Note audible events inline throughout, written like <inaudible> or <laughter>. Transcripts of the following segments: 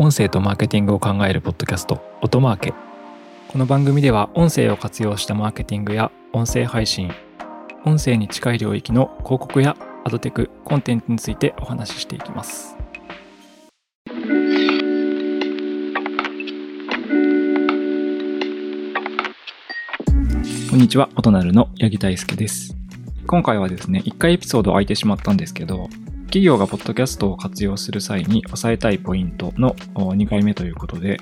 音声とマーケティングを考えるポッドキャスト音マーケ。この番組では音声を活用したマーケティングや音声配信音声に近い領域の広告やアドテクコンテンツについてお話ししていきます。こんにちは音なるの八木大輔です。今回はですね1回エピソード空いてしまったんですけど企業がポッドキャストを活用する際に押さえたいポイントの2回目ということで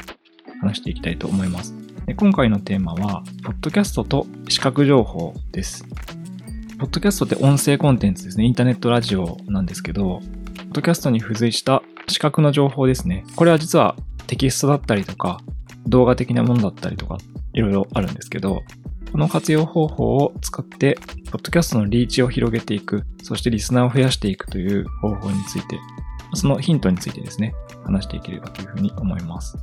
話していきたいと思います。で今回のテーマは、ポッドキャストと視覚情報です。ポッドキャストって音声コンテンツですね。インターネットラジオなんですけど、ポッドキャストに付随した視覚の情報ですね。これは実はテキストだったりとか、動画的なものだったりとか、いろいろあるんですけど、この活用方法を使って、ポッドキャストのリーチを広げていく、そしてリスナーを増やしていくという方法について、そのヒントについてですね、話していければというふうに思います。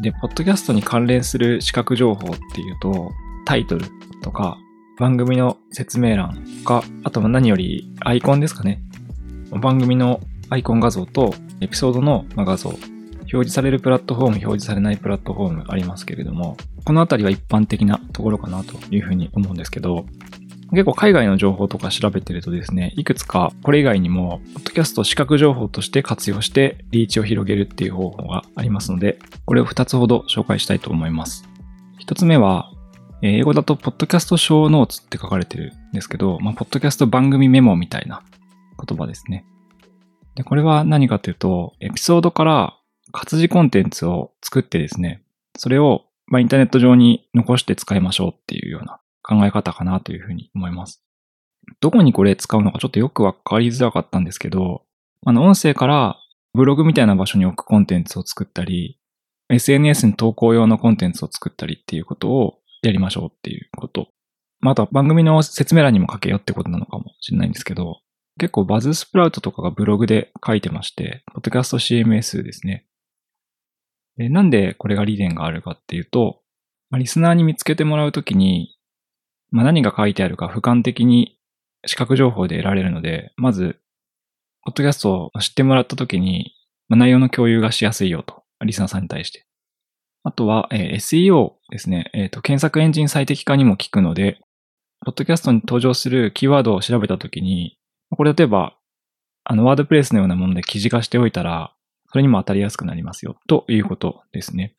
で、ポッドキャストに関連する視覚情報っていうと、タイトルとか、番組の説明欄とか、あとは何よりアイコンですかね。番組のアイコン画像とエピソードの画像、表示されるプラットフォーム、表示されないプラットフォームありますけれども、このあたりは一般的なところかなというふうに思うんですけど、結構海外の情報とか調べてるとですね、いくつかこれ以外にも、ポッドキャスト視覚情報として活用してリーチを広げるっていう方法がありますので、これを2つほど紹介したいと思います。1つ目は、英語だとポッドキャストショーノーツって書かれてるんですけど、まあ、ポッドキャスト番組メモみたいな言葉ですね。で、これは何かというと、エピソードから活字コンテンツを作ってですね、それを、まあ、インターネット上に残して使いましょうっていうような考え方かなというふうに思います。どこにこれ使うのかちょっとよくわかりづらかったんですけど、あの、音声からブログみたいな場所に置くコンテンツを作ったり、SNS に投稿用のコンテンツを作ったりっていうことをやりましょうっていうこと。まあ、あとは番組の説明欄にも書けよってことなのかもしれないんですけど、結構バズスプラウトとかがブログで書いてまして、ポッドキャスト CMS ですね。でなんでこれが理念があるかっていうと、まあ、リスナーに見つけてもらうときに、まあ、何が書いてあるか俯瞰的に視覚情報で得られるので、まず、ポッドキャストを知ってもらったときに、まあ、内容の共有がしやすいよと、リスナーさんに対して。あとは、えー、SEO ですね。え、ー、と、検索エンジン最適化にも効くので、ポッドキャストに登場するキーワードを調べたときに、これ例えば、あの、ワードプレイスのようなもので記事化しておいたら、それにも当たりやすくなりますよ、ということですね。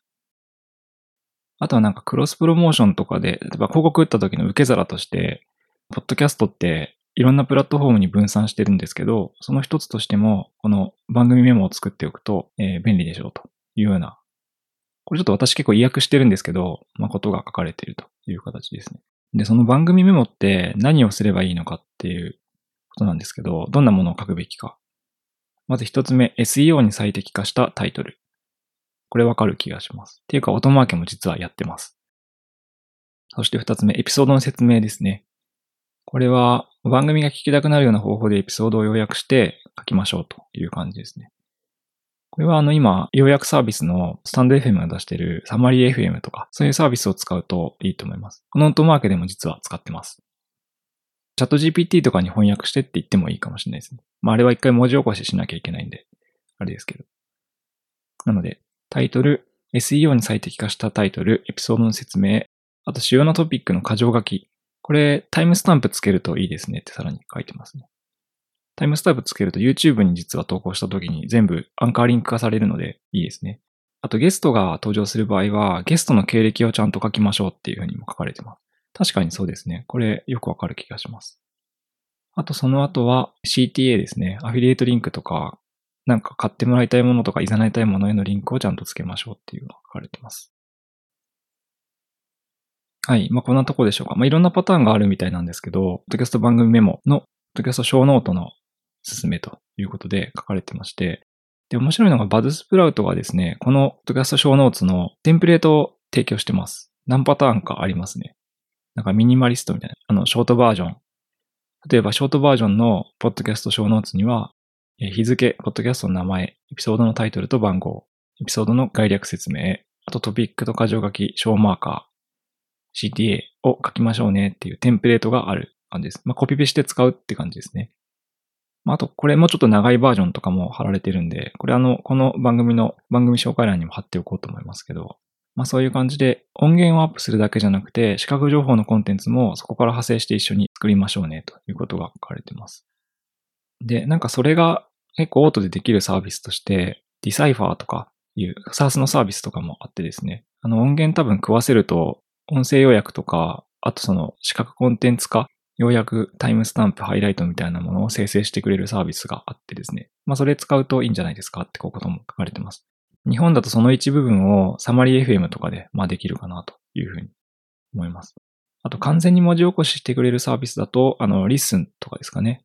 あとはなんかクロスプロモーションとかで、例えば広告打った時の受け皿として、ポッドキャストっていろんなプラットフォームに分散してるんですけど、その一つとしても、この番組メモを作っておくと、えー、便利でしょうというような、これちょっと私結構意訳してるんですけど、まあ、ことが書かれているという形ですね。で、その番組メモって何をすればいいのかっていうことなんですけど、どんなものを書くべきかまず一つ目、SEO に最適化したタイトル。これわかる気がします。っていうか、オトマーケも実はやってます。そして二つ目、エピソードの説明ですね。これは番組が聞きたくなるような方法でエピソードを要約して書きましょうという感じですね。これはあの今、要約サービスのスタンド FM が出してるサマリー FM とか、そういうサービスを使うといいと思います。このオートマーケでも実は使ってます。チャット GPT とかに翻訳してって言ってもいいかもしれないですね。まあ、あれは一回文字起こししなきゃいけないんで、あれですけど。なので、タイトル、SEO に最適化したタイトル、エピソードの説明、あと主要なトピックの箇条書き。これ、タイムスタンプつけるといいですねってさらに書いてますね。タイムスタンプつけると YouTube に実は投稿した時に全部アンカーリンク化されるのでいいですね。あとゲストが登場する場合は、ゲストの経歴をちゃんと書きましょうっていうふうにも書かれてます。確かにそうですね。これよくわかる気がします。あとその後は CTA ですね。アフィリエイトリンクとか、なんか買ってもらいたいものとか、いざないたいものへのリンクをちゃんとつけましょうっていうのが書かれてます。はい。まあ、こんなとこでしょうか。まあ、いろんなパターンがあるみたいなんですけど、ポッドキャスト番組メモの、ポッドキャストショーノートのススメということで書かれてまして、で、面白いのがバズスプラウトがですね、このポッドキャストショーノーツのテンプレートを提供してます。何パターンかありますね。なんかミニマリストみたいな、あの、ショートバージョン。例えば、ショートバージョンのポッドキャスト小ノーツには、日付、ポッドキャストの名前、エピソードのタイトルと番号、エピソードの概略説明、あとトピックと箇条書き、小マーカー、CTA を書きましょうねっていうテンプレートがある感じです。まあ、コピペして使うって感じですね。まあ、あと、これもちょっと長いバージョンとかも貼られてるんで、これあの、この番組の番組紹介欄にも貼っておこうと思いますけど、まあそういう感じで音源をアップするだけじゃなくて、視覚情報のコンテンツもそこから派生して一緒に作りましょうねということが書かれてます。で、なんかそれが結構オートでできるサービスとして、ディサイファーとかいう SaaS のサービスとかもあってですね、あの音源多分食わせると音声要約とか、あとその視覚コンテンツ化要約タイムスタンプ、ハイライトみたいなものを生成してくれるサービスがあってですね。まあそれ使うといいんじゃないですかってこことも書かれてます。日本だとその一部分をサマリー FM とかでまあできるかなというふうに思います。あと完全に文字起こししてくれるサービスだと、あの、 LISTEN とかですかね。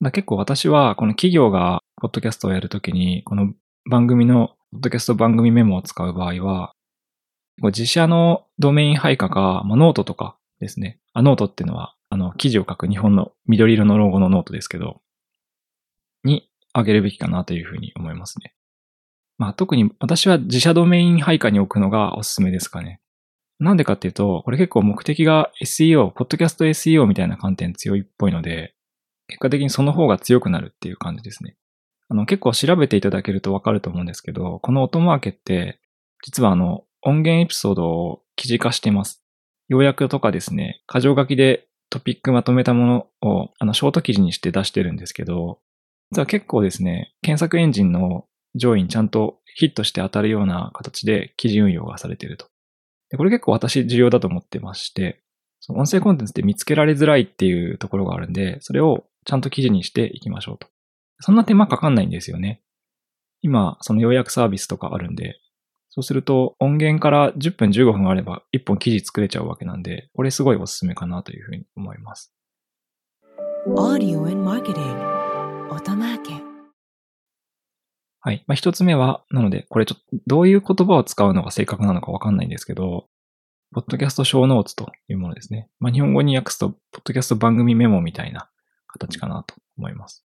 だ結構私はこの企業がポッドキャストをやるときに、この番組の、ポッドキャスト番組メモを使う場合は、自社のドメイン配下か、まあ、ノートとかですね。あ、ノートっていうのはあの、記事を書く日本の緑色のロゴのノートですけど、にあげるべきかなというふうに思いますね。まあ、特に私は自社ドメイン配下に置くのがおすすめですかね。なんでかっていうと、これ結構目的が SEO、ポッドキャスト SEO みたいな観点強いっぽいので、結果的にその方が強くなるっていう感じですね。あの、結構調べていただけるとわかると思うんですけど、この音マーケって、実はあの、音源エピソードを記事化してます。要約とかですね、箇条書きでトピックまとめたものを、あの、ショート記事にして出してるんですけど、実は結構ですね、検索エンジンの上位にちゃんとヒットして当たるような形で記事運用がされていると。でこれ結構私重要だと思ってまして、その音声コンテンツって見つけられづらいっていうところがあるんで、それをちゃんと記事にしていきましょうと。そんな手間かかんないんですよね。今、その要約サービスとかあるんで、そうすると音源から10分15分あれば1本記事作れちゃうわけなんで、これすごいおすすめかなというふうに思います。はい。まあ、一つ目は、なので、これちょっとどういう言葉を使うのが正確なのかわかんないんですけど、ポッドキャスト小ノーツというものですね。まあ、日本語に訳すと、ポッドキャスト番組メモみたいな形かなと思います。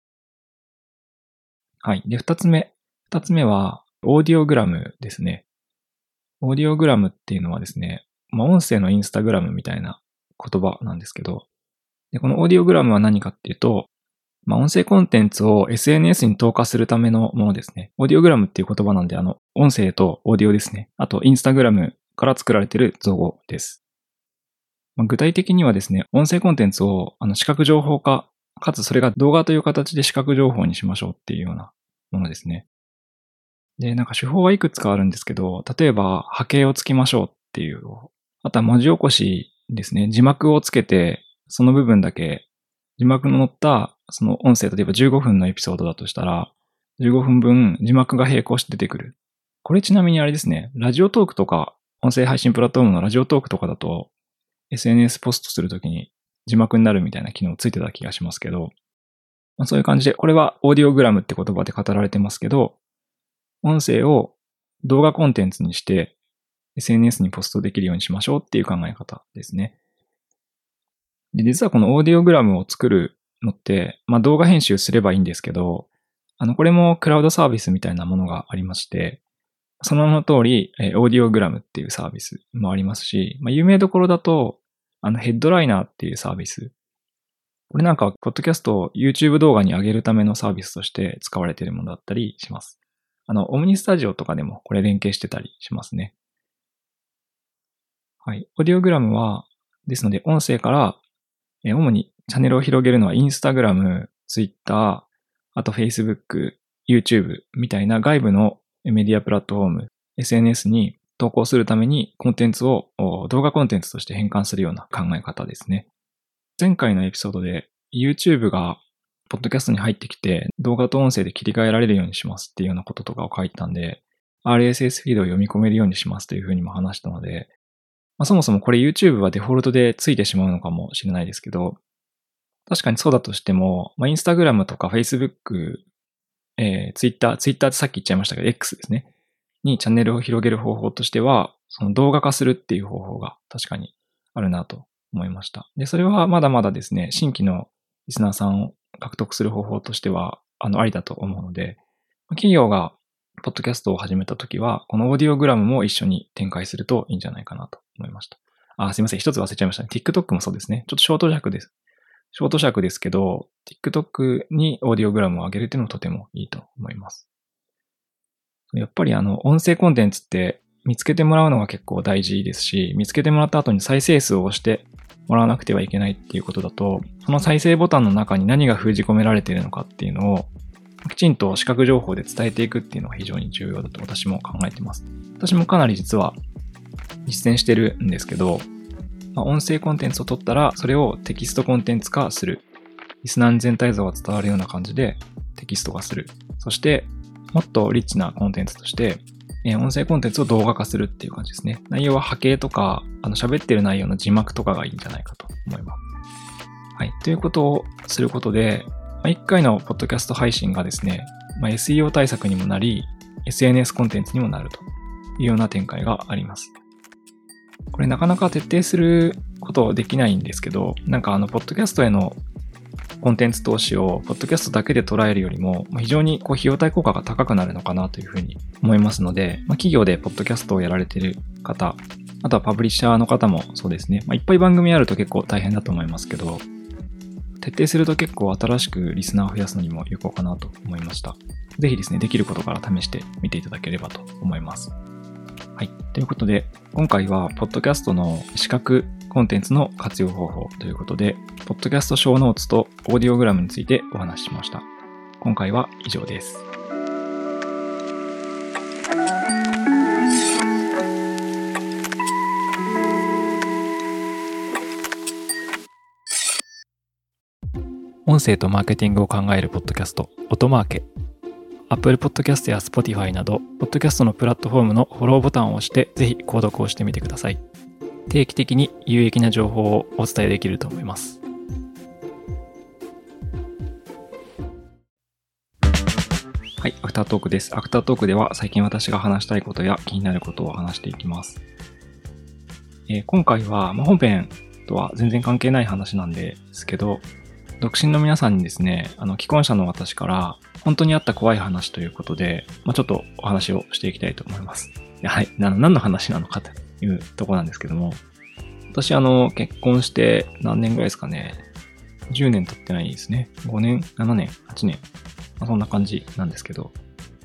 はい。で、二つ目。二つ目は、オーディオグラムですね。オーディオグラムっていうのはですね、まあ、音声のインスタグラムみたいな言葉なんですけど、でこのオーディオグラムは何かっていうと、まあ、音声コンテンツを SNS に投下するためのものですね。オーディオグラムっていう言葉なんで、あの、音声とオーディオですね。あと、インスタグラムから作られてる造語です。まあ、具体的にはですね、音声コンテンツをあの視覚情報化、かつそれが動画という形で視覚情報にしましょうっていうようなものですね。で、なんか手法はいくつかあるんですけど、例えば波形をつきましょうっていう、あとは文字起こしですね、字幕をつけて、その部分だけ字幕の載ったその音声、例えば15分のエピソードだとしたら、15分分字幕が並行して出てくる。これちなみにあれですね、ラジオトークとか、音声配信プラットフォームのラジオトークとかだと、SNS ポストするときに字幕になるみたいな機能ついてた気がしますけど、まあ、そういう感じで、これはオーディオグラムって言葉で語られてますけど、音声を動画コンテンツにして SNS にポストできるようにしましょうっていう考え方ですね。で、実はこのオーディオグラムを作るのって、まあ動画編集すればいいんですけど、あの、これもクラウドサービスみたいなものがありまして、その名の通り、えオーディオグラムっていうサービスもありますし、まあ有名どころだと、あのヘッドライナーっていうサービス。これなんか、ポッドキャストを YouTube 動画に上げるためのサービスとして使われているものだったりします。あの、オムニスタジオとかでもこれ連携してたりしますね。はい。オーディオグラムは、ですので、音声から、え主にチャンネルを広げるのはインスタグラム、ツイッター、あと Facebook、YouTube みたいな外部のメディアプラットフォーム、SNS に投稿するためにコンテンツを動画コンテンツとして変換するような考え方ですね。前回のエピソードで YouTube がポッドキャストに入ってきて、動画と音声で切り替えられるようにしますっていうようなこととかを書いたんで、RSS フィードを読み込めるようにしますというふうにも話したので、まあ、そもそもこれ YouTube はデフォルトでついてしまうのかもしれないですけど、確かにそうだとしても、まあ、Instagram とか Facebook、えー、Twitter、Twitter ってさっき言っちゃいましたけど、X ですね。にチャンネルを広げる方法としては、その動画化するっていう方法が確かにあるなと思いました。で、それはまだまだですね、新規のリスナーさんを獲得する方法としては、あの、ありだと思うので、企業がポッドキャストを始めたときは、このオーディオグラムも一緒に展開するといいんじゃないかなと思いました。あ、すいません。一つ忘れちゃいましたね。TikTok もそうですね。ちょっとショート尺です。ショート尺ですけど、TikTok にオーディオグラムを上げるっていうのもとてもいいと思います。やっぱりあの、音声コンテンツって見つけてもらうのが結構大事ですし、見つけてもらった後に再生数を押してもらわなくてはいけないっていうことだと、その再生ボタンの中に何が封じ込められているのかっていうのを、きちんと視覚情報で伝えていくっていうのが非常に重要だと私も考えてます。私もかなり実は実践してるんですけど、まあ、音声コンテンツを取ったら、それをテキストコンテンツ化する。リスナー全体像が伝わるような感じでテキスト化する。そして、もっとリッチなコンテンツとして、え音声コンテンツを動画化するっていう感じですね。内容は波形とか、あの喋ってる内容の字幕とかがいいんじゃないかと思います。はい。ということをすることで、まあ、1回のポッドキャスト配信がですね、まあ、SEO 対策にもなり、SNS コンテンツにもなるというような展開があります。これなかなか徹底することできないんですけど、なんかあの、ポッドキャストへのコンテンツ投資を、ポッドキャストだけで捉えるよりも、非常にこう費用対効果が高くなるのかなというふうに思いますので、まあ、企業でポッドキャストをやられてる方、あとはパブリッシャーの方もそうですね。まあ、いっぱい番組あると結構大変だと思いますけど、徹底すると結構新しくリスナーを増やすのにも有効かなと思いました。ぜひですね、できることから試してみていただければと思います。はい。ということで、今回は、ポッドキャストの視覚コンテンツの活用方法ということで、ポッドキャストショーノーツとオーディオグラムについてお話ししました。今回は以上です。音声とマーケティングを考えるポッドキャスト、音マーケ。Apple Podcast や Spotify など、ポッドキャストのプラットフォームのフォローボタンを押して、ぜひ購読をしてみてください。定期的に有益な情報をお伝えできると思います。はい、アフタートークです。アフタートークでは最近私が話したいことや気になることを話していきます。えー、今回は、まあ、本編とは全然関係ない話なんですけど、独身の皆さんにですね、あの、既婚者の私から、本当にあった怖い話ということで、まあ、ちょっとお話をしていきたいと思います。はい。な何の話なのかというとこなんですけども、私、あの、結婚して何年ぐらいですかね。10年経ってないですね。5年、7年、8年？まあ、そんな感じなんですけど、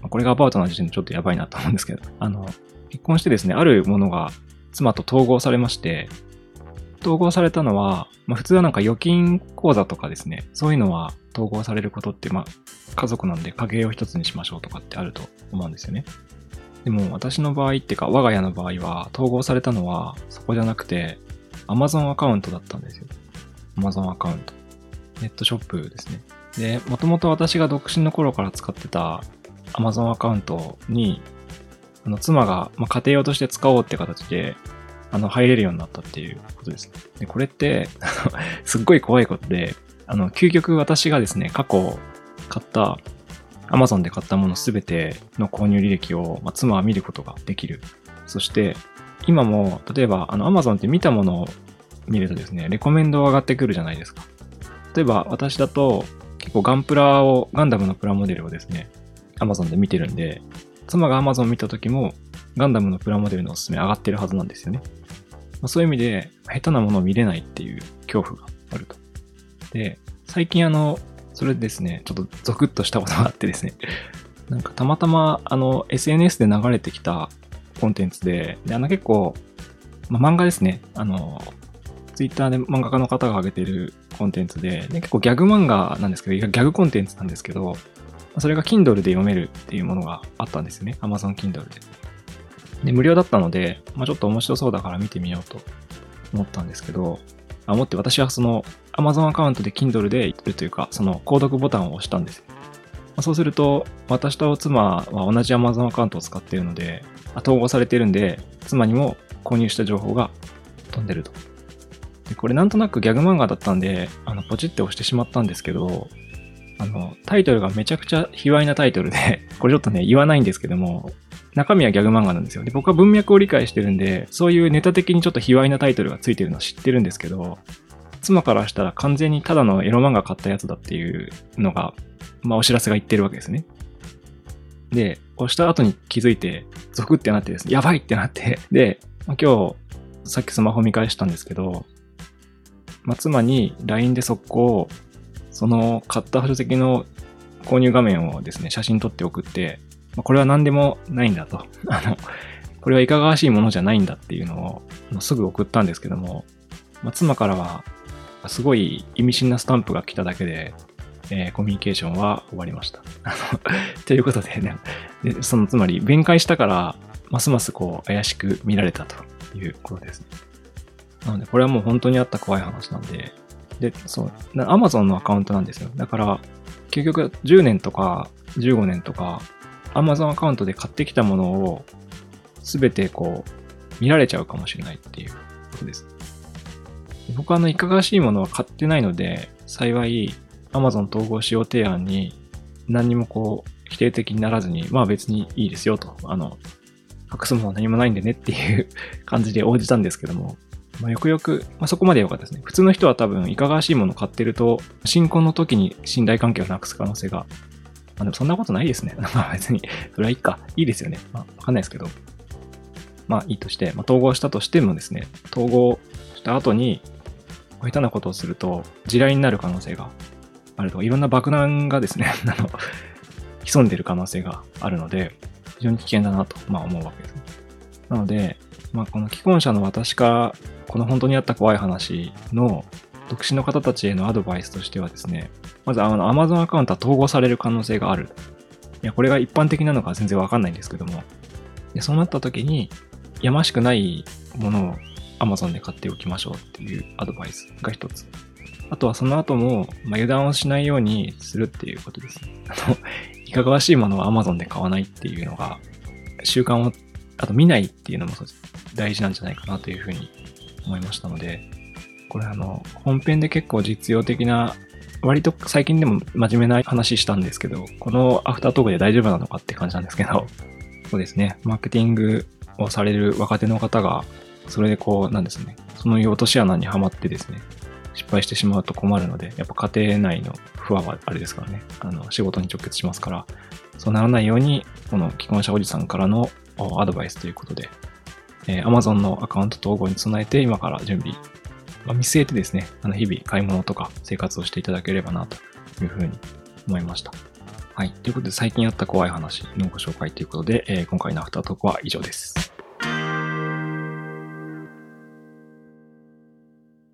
まあ、これがアパートの時点でちょっとやばいなと思うんですけど、あの、結婚してですね、あるものが妻と統合されまして、統合されたのは、まあ、普通はなんか預金口座とかですね、そういうのは統合されることって、まあ、家族なんで家計を一つにしましょうとかってあると思うんですよね。でも私の場合ってか、我が家の場合は統合されたのはそこじゃなくて、Amazon アカウントだったんですよ。Amazon アカウント。ネットショップですね。で、もともと私が独身の頃から使ってた Amazon アカウントに、あの、妻が、まあ、家庭用として使おうって形で、あの、入れるようになったっていうことです。で、これって、<laughs> すっごい怖いことで、あの、究極私がですね、過去買った、Amazon で買ったものすべての購入履歴を、まあ、妻は見ることができる。そして、今も、例えば、あの、Amazon って見たものを見るとですね、レコメンド上がってくるじゃないですか。例えば、私だと、結構ガンプラを、ガンダムのプラモデルをですね、Amazon で見てるんで、妻が Amazon 見た時も、ガンダムのプラモデルのおすすめ上がってるはずなんですよね。まあ、そういう意味で、下手なものを見れないっていう恐怖があると。で、最近あの、それですね、ちょっとゾクッとしたことがあってですね、<laughs> なんかたまたまあの SNS で流れてきたコンテンツで、で、あの結構、まあ、漫画ですね、あの、ツイッターで漫画家の方が上げてるコンテンツで、で結構ギャグ漫画なんですけど、ギャグコンテンツなんですけど、それが Kindle で読めるっていうものがあったんですよね。Amazon Kindle で。で、無料だったので、まあ、ちょっと面白そうだから見てみようと思ったんですけど、あ、思って私はその Amazon アカウントで Kindle で行るというか、その購読ボタンを押したんですまあ、そうすると、私と妻は同じ Amazon アカウントを使っているので、統合されているんで、妻にも購入した情報が飛んでると。でこれなんとなくギャグ漫画だったんで、あの、ポチって押してしまったんですけど、あの、タイトルがめちゃくちゃ卑猥なタイトルで、これちょっとね、言わないんですけども、中身はギャグ漫画なんですよ。で、僕は文脈を理解してるんで、そういうネタ的にちょっと卑猥なタイトルがついてるのは知ってるんですけど、妻からしたら完全にただのエロ漫画買ったやつだっていうのが、まあお知らせが言ってるわけですね。で、押した後に気づいて、ゾクってなってですね、やばいってなって、で、今日、さっきスマホ見返したんですけど、まあ、妻に LINE で速攻、その買った書籍の購入画面をですね、写真撮って送って、これは何でもないんだと。<laughs> あの、これはいかがわしいものじゃないんだっていうのをすぐ送ったんですけども、まあ、妻からは、すごい意味深なスタンプが来ただけで、えー、コミュニケーションは終わりました。<laughs> <laughs> ということでね、でそのつまり弁解したから、ますますこう怪しく見られたということですね。なので、これはもう本当にあった怖い話なんで、で、そう、Amazon のアカウントなんですよ。だから、結局10年とか15年とか、Amazon アカウントで買ってきたものを全てこう、見られちゃうかもしれないっていうことです。僕はあの、いかがわしいものは買ってないので、幸い Amazon 統合使用提案に何にもこう、否定的にならずに、まあ別にいいですよと。あの、隠すものは何もないんでねっていう <laughs> 感じで応じたんですけども、まあ、よくよく、まあ、そこまで良かったですね。普通の人は多分、いかがわしいものを買ってると、新婚の時に信頼関係をなくす可能性が、まあ、でもそんなことないですね。<laughs> まあ別に、それはいいか。いいですよね。まあわかんないですけど。まあいいとして、まあ統合したとしてもですね、統合した後に、下手なことをすると、地雷になる可能性があるとか、いろんな爆弾がですね、<laughs> あの、潜んでる可能性があるので、非常に危険だなと、まあ思うわけですね。なので、まあこの既婚者の私からこの本当にあった怖い話の独身の方たちへのアドバイスとしてはですね、まずあの Amazon アカウントは統合される可能性がある。いや、これが一般的なのか全然わかんないんですけども、でそうなった時に、やましくないものを Amazon で買っておきましょうっていうアドバイスが一つ。あとはその後も、まあ、油断をしないようにするっていうことですね。あの、いかがわしいものは Amazon で買わないっていうのが、習慣を、あと見ないっていうのも大事なんじゃないかなというふうに思いましたので、これあの、本編で結構実用的な、割と最近でも真面目な話したんですけど、このアフタートークで大丈夫なのかって感じなんですけど、そうですね、マーケティングをされる若手の方が、それでこう、なんですね、その落とし穴にはまってですね、失敗してしまうと困るので、やっぱ家庭内の不安はあれですからね、あの、仕事に直結しますから、そうならないように、この既婚者おじさんからのアドバイスということで、えー、Amazon のアカウント統合に備えて今から準備、まあ、見据えてですね、あの日々買い物とか生活をしていただければなというふうに思いました。はい。ということで最近あった怖い話のご紹介ということで、えー、今回のアフタートークは以上です。